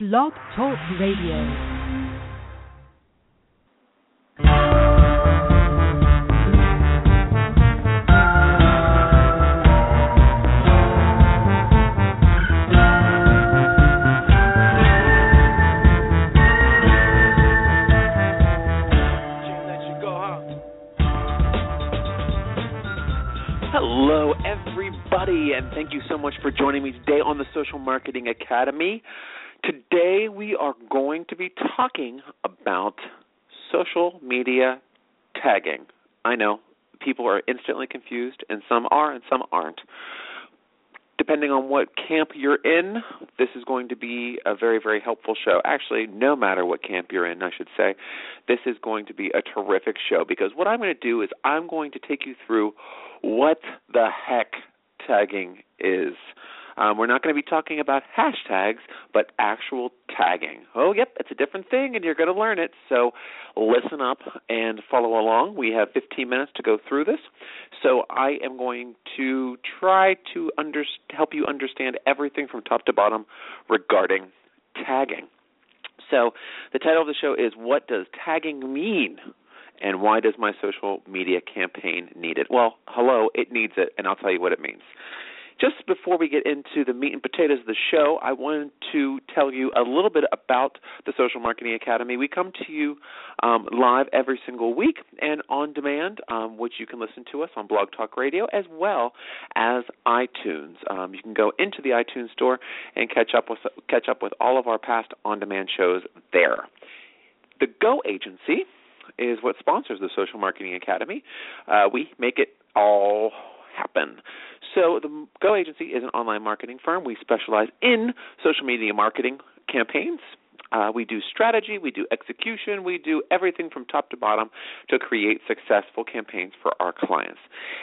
Blog Talk Radio. Hello, everybody, and thank you so much for joining me today on the Social Marketing Academy. Today, we are going to be talking about social media tagging. I know people are instantly confused, and some are, and some aren't. Depending on what camp you're in, this is going to be a very, very helpful show. Actually, no matter what camp you're in, I should say, this is going to be a terrific show because what I'm going to do is I'm going to take you through what the heck tagging is. Um, we're not going to be talking about hashtags, but actual tagging. Oh, yep, it's a different thing, and you're going to learn it. So listen up and follow along. We have 15 minutes to go through this. So I am going to try to under- help you understand everything from top to bottom regarding tagging. So the title of the show is What Does Tagging Mean? And why does my social media campaign need it? Well, hello, it needs it, and I'll tell you what it means. Just before we get into the meat and potatoes of the show, I wanted to tell you a little bit about the Social Marketing Academy. We come to you um, live every single week and on demand, um, which you can listen to us on Blog Talk Radio as well as iTunes. Um, you can go into the iTunes store and catch up with catch up with all of our past on-demand shows there. The Go Agency is what sponsors the Social Marketing Academy. Uh, we make it all happen. So, the Go Agency is an online marketing firm. We specialize in social media marketing campaigns. Uh, we do strategy, we do execution, we do everything from top to bottom to create successful campaigns for our clients.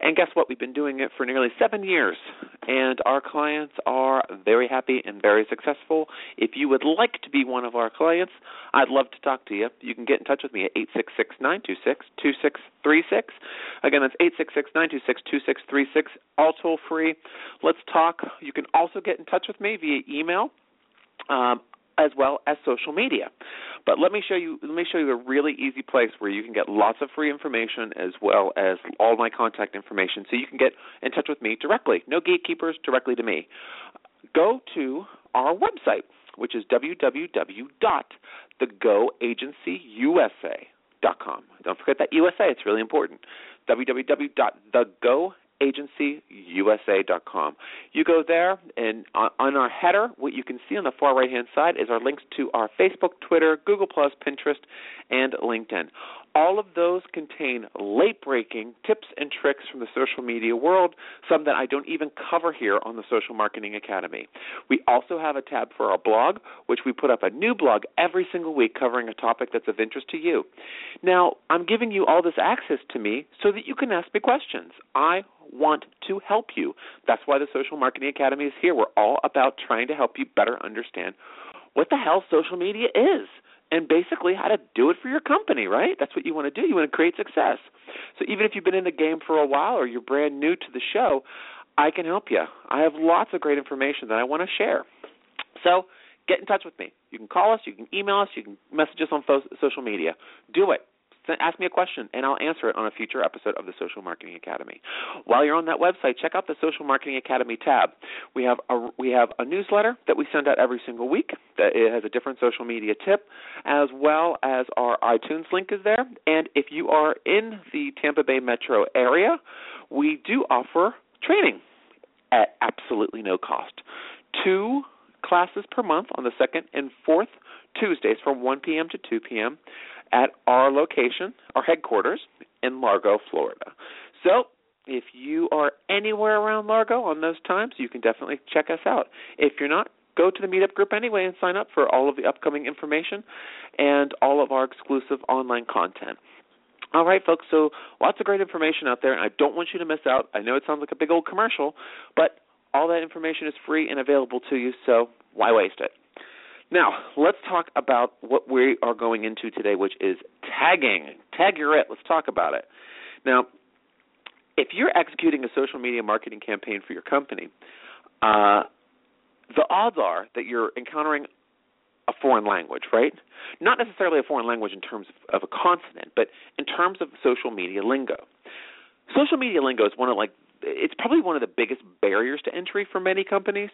And guess what? We've been doing it for nearly seven years, and our clients are very happy and very successful. If you would like to be one of our clients, I'd love to talk to you. You can get in touch with me at 866 926 2636. Again, that's 866 926 2636, all toll free. Let's talk. You can also get in touch with me via email. Um, as well as social media. But let me show you let me show you a really easy place where you can get lots of free information as well as all my contact information so you can get in touch with me directly. No gatekeepers, directly to me. Go to our website, which is www.thegoagencyusa.com. Don't forget that USA, it's really important. www.thego agencyusa.com. You go there, and on our header, what you can see on the far right hand side is our links to our Facebook, Twitter, Google, Pinterest, and LinkedIn. All of those contain late breaking tips and tricks from the social media world, some that I don't even cover here on the Social Marketing Academy. We also have a tab for our blog, which we put up a new blog every single week covering a topic that's of interest to you. Now, I'm giving you all this access to me so that you can ask me questions. I want to help you. That's why the Social Marketing Academy is here. We're all about trying to help you better understand what the hell social media is and basically how to do it for your company, right? That's what you want to do. You want to create success. So even if you've been in the game for a while or you're brand new to the show, I can help you. I have lots of great information that I want to share. So get in touch with me. You can call us, you can email us, you can message us on social media. Do it ask me a question and I'll answer it on a future episode of the Social Marketing Academy. While you're on that website, check out the Social Marketing Academy tab. We have a we have a newsletter that we send out every single week that it has a different social media tip as well as our iTunes link is there. And if you are in the Tampa Bay metro area, we do offer training at absolutely no cost. Two classes per month on the second and fourth Tuesdays from 1 p.m. to 2 p.m at our location, our headquarters in Largo, Florida. So, if you are anywhere around Largo on those times, you can definitely check us out. If you're not, go to the meetup group anyway and sign up for all of the upcoming information and all of our exclusive online content. All right, folks, so lots of great information out there, and I don't want you to miss out. I know it sounds like a big old commercial, but all that information is free and available to you, so why waste it? Now, let's talk about what we are going into today, which is tagging. Tag your it. Let's talk about it. Now, if you're executing a social media marketing campaign for your company, uh, the odds are that you're encountering a foreign language, right? Not necessarily a foreign language in terms of, of a consonant, but in terms of social media lingo. Social media lingo is one of like it's probably one of the biggest barriers to entry for many companies.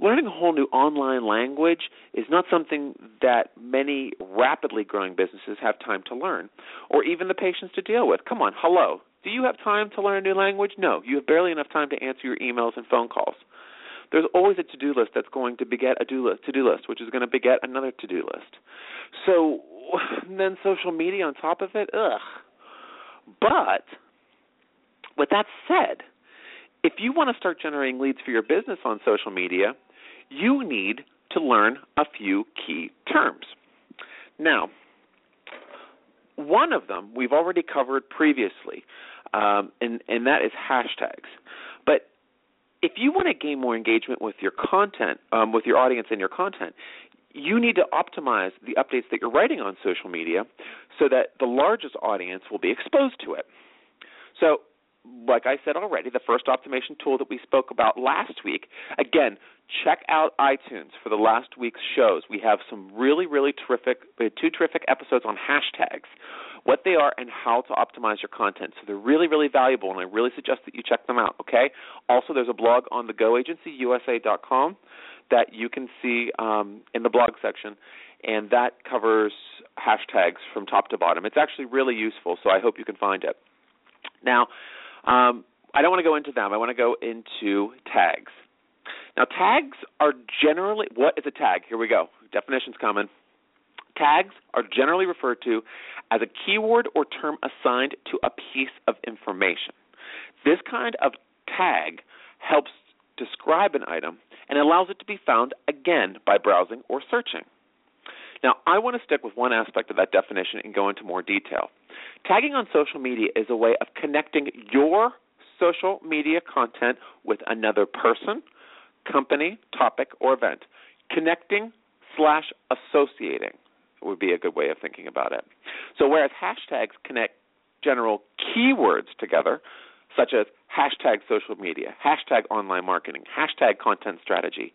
Learning a whole new online language is not something that many rapidly growing businesses have time to learn or even the patience to deal with. Come on, hello. Do you have time to learn a new language? No, you have barely enough time to answer your emails and phone calls. There's always a to-do list that's going to beget a do list, to-do list, which is going to beget another to-do list. So then social media on top of it, ugh. But with that said, if you want to start generating leads for your business on social media, you need to learn a few key terms. Now, one of them we've already covered previously, um, and, and that is hashtags. But if you want to gain more engagement with your content, um, with your audience and your content, you need to optimize the updates that you're writing on social media so that the largest audience will be exposed to it. So, like I said already, the first optimization tool that we spoke about last week, again, check out iTunes for the last week's shows. We have some really, really terrific, two terrific episodes on hashtags, what they are, and how to optimize your content. So they're really, really valuable, and I really suggest that you check them out, okay? Also, there's a blog on the goagencyusa.com that you can see um, in the blog section, and that covers hashtags from top to bottom. It's actually really useful, so I hope you can find it. Now, um, I don't want to go into them. I want to go into tags. Now, tags are generally what is a tag? Here we go. Definitions coming. Tags are generally referred to as a keyword or term assigned to a piece of information. This kind of tag helps describe an item and allows it to be found again by browsing or searching. Now, I want to stick with one aspect of that definition and go into more detail. Tagging on social media is a way of connecting your social media content with another person, company, topic, or event. Connecting slash associating would be a good way of thinking about it. So, whereas hashtags connect general keywords together, such as hashtag social media, hashtag online marketing, hashtag content strategy,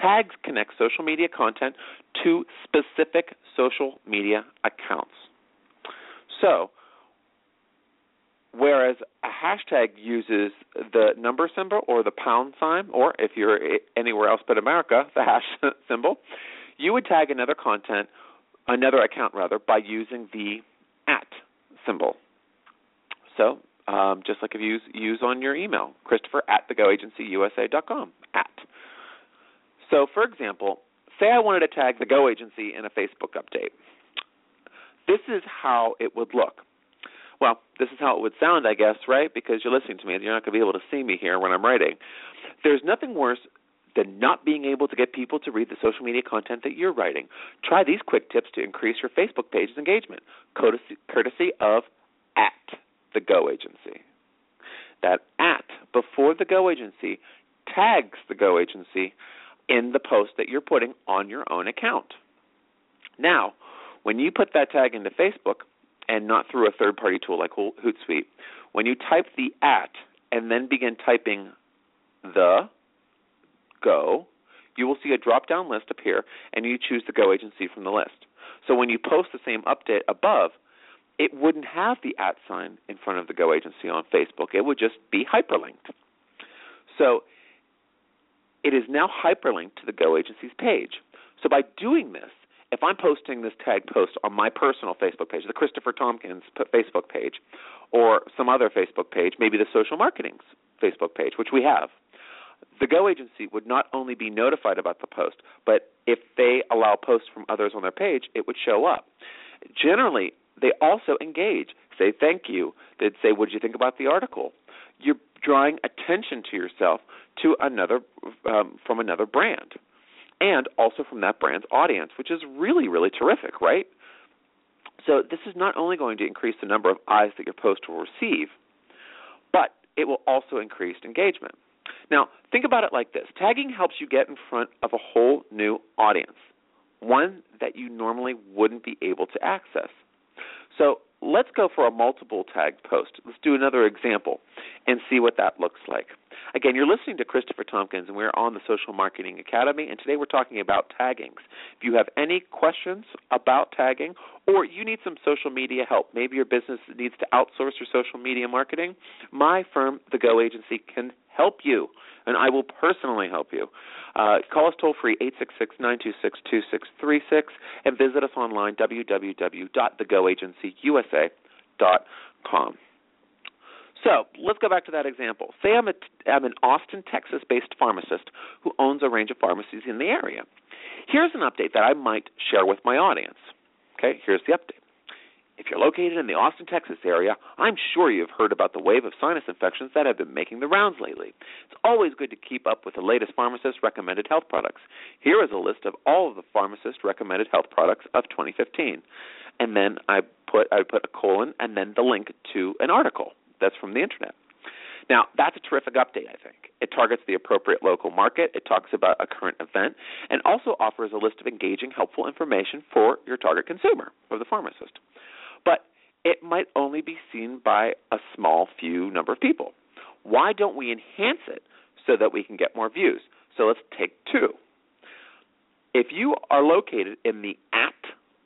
tags connect social media content to specific social media accounts. So, whereas a hashtag uses the number symbol or the pound sign, or if you're anywhere else but America, the hash symbol, you would tag another content, another account rather, by using the at symbol. So, um, just like if you use, use on your email, Christopher at thegoagencyusa.com, at. So, for example, say I wanted to tag the Go Agency in a Facebook update. This is how it would look. Well, this is how it would sound, I guess, right? Because you're listening to me and you're not going to be able to see me here when I'm writing. There's nothing worse than not being able to get people to read the social media content that you're writing. Try these quick tips to increase your Facebook page's engagement, courtesy, courtesy of at the Go Agency. That at before the Go Agency tags the Go Agency in the post that you're putting on your own account. Now, when you put that tag into Facebook, and not through a third party tool like Hootsuite, when you type the at and then begin typing the Go, you will see a drop down list appear and you choose the Go agency from the list. So when you post the same update above, it wouldn't have the at sign in front of the Go agency on Facebook. It would just be hyperlinked. So it is now hyperlinked to the Go agency's page. So by doing this, if I'm posting this tag post on my personal Facebook page, the Christopher Tompkins Facebook page, or some other Facebook page, maybe the Social Marketing's Facebook page, which we have, the Go agency would not only be notified about the post, but if they allow posts from others on their page, it would show up. Generally, they also engage, say thank you. They'd say, "What did you think about the article?" You're drawing attention to yourself to another um, from another brand and also from that brand's audience, which is really, really terrific, right? So this is not only going to increase the number of eyes that your post will receive, but it will also increase engagement. Now, think about it like this tagging helps you get in front of a whole new audience, one that you normally wouldn't be able to access. So, let's go for a multiple tag post. Let's do another example and see what that looks like. Again, you're listening to Christopher Tompkins, and we're on the Social Marketing Academy, and today we're talking about taggings. If you have any questions about tagging, or you need some social media help, maybe your business needs to outsource your social media marketing, my firm, The Go Agency, can help you, and I will personally help you. Uh, call us toll free, 866 926 2636, and visit us online, www.thegoagencyusa.com. So let's go back to that example. Say I'm, a, I'm an Austin, Texas based pharmacist who owns a range of pharmacies in the area. Here's an update that I might share with my audience. Okay, here's the update. If you're located in the Austin, Texas area, I'm sure you've heard about the wave of sinus infections that have been making the rounds lately. It's always good to keep up with the latest pharmacist recommended health products. Here is a list of all of the pharmacist recommended health products of 2015. And then I put I put a colon and then the link to an article that's from the internet. Now, that's a terrific update, I think. It targets the appropriate local market, it talks about a current event, and also offers a list of engaging, helpful information for your target consumer, or the pharmacist. But it might only be seen by a small few number of people. Why don't we enhance it so that we can get more views? So let's take two. If you are located in the at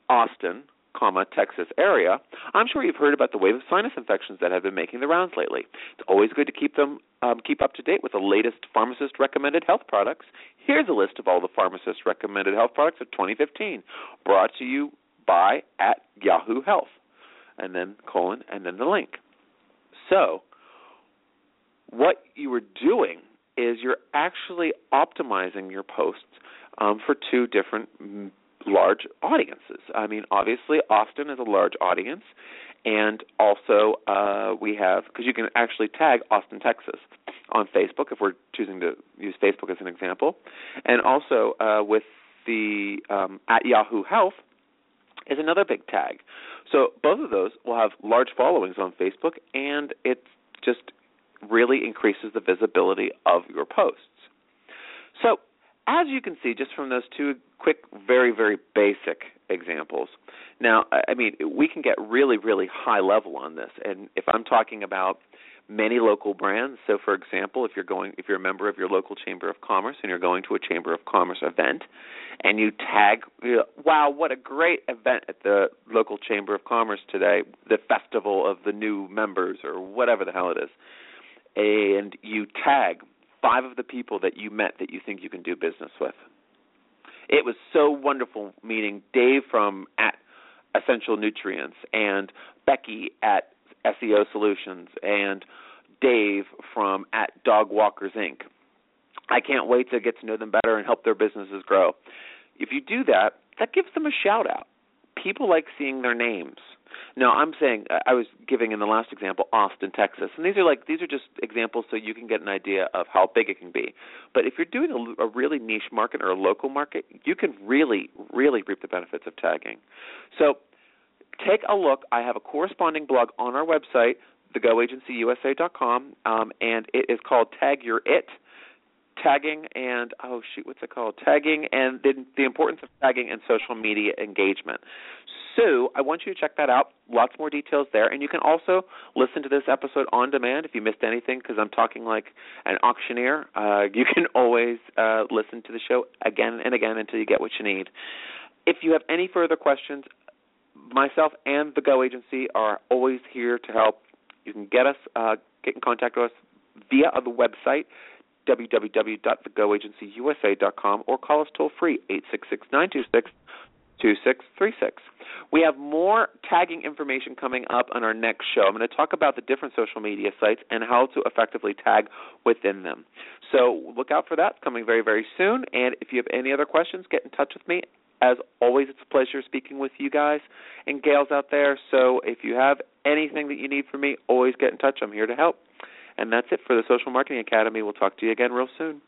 Austin comma, Texas area, I'm sure you've heard about the wave of sinus infections that have been making the rounds lately. It's always good to keep them um, keep up to date with the latest pharmacist recommended health products. Here's a list of all the pharmacist recommended health products of 2015, brought to you by at Yahoo Health, and then colon and then the link. So, what you are doing is you're actually optimizing your posts um, for two different large audiences. I mean, obviously, Austin is a large audience, and also uh, we have because you can actually tag Austin, Texas, on Facebook if we're choosing to use Facebook as an example, and also uh, with the um, at Yahoo Health is another big tag. So both of those will have large followings on Facebook, and it just really increases the visibility of your posts. So as you can see just from those two quick, very, very basic examples. Now, I mean, we can get really, really high level on this. And if I'm talking about many local brands, so for example, if you're going, if you're a member of your local chamber of commerce and you're going to a chamber of commerce event, and you tag, wow, what a great event at the local chamber of commerce today, the festival of the new members or whatever the hell it is, and you tag five of the people that you met that you think you can do business with. It was so wonderful meeting Dave from at Essential Nutrients and Becky at SEO Solutions and Dave from at Dog Walkers Inc. I can't wait to get to know them better and help their businesses grow. If you do that, that gives them a shout out. People like seeing their names. Now, I'm saying uh, I was giving in the last example Austin, Texas, and these are like these are just examples so you can get an idea of how big it can be. But if you're doing a, a really niche market or a local market, you can really, really reap the benefits of tagging. So take a look. I have a corresponding blog on our website, thegoagencyusa.com, um, and it is called Tag Your It tagging and oh shoot what's it called tagging and the, the importance of tagging and social media engagement so I want you to check that out. Lots more details there. And you can also listen to this episode on demand if you missed anything because I'm talking like an auctioneer. Uh, you can always uh, listen to the show again and again until you get what you need. If you have any further questions, myself and the Go Agency are always here to help. You can get us, uh, get in contact with us via the website www.thegoagencyusa.com or call us toll free 866 926 2636. We have more tagging information coming up on our next show. I'm going to talk about the different social media sites and how to effectively tag within them. So look out for that. coming very, very soon. And if you have any other questions, get in touch with me. As always, it's a pleasure speaking with you guys and gals out there. So if you have anything that you need from me, always get in touch. I'm here to help. And that's it for the Social Marketing Academy. We'll talk to you again real soon.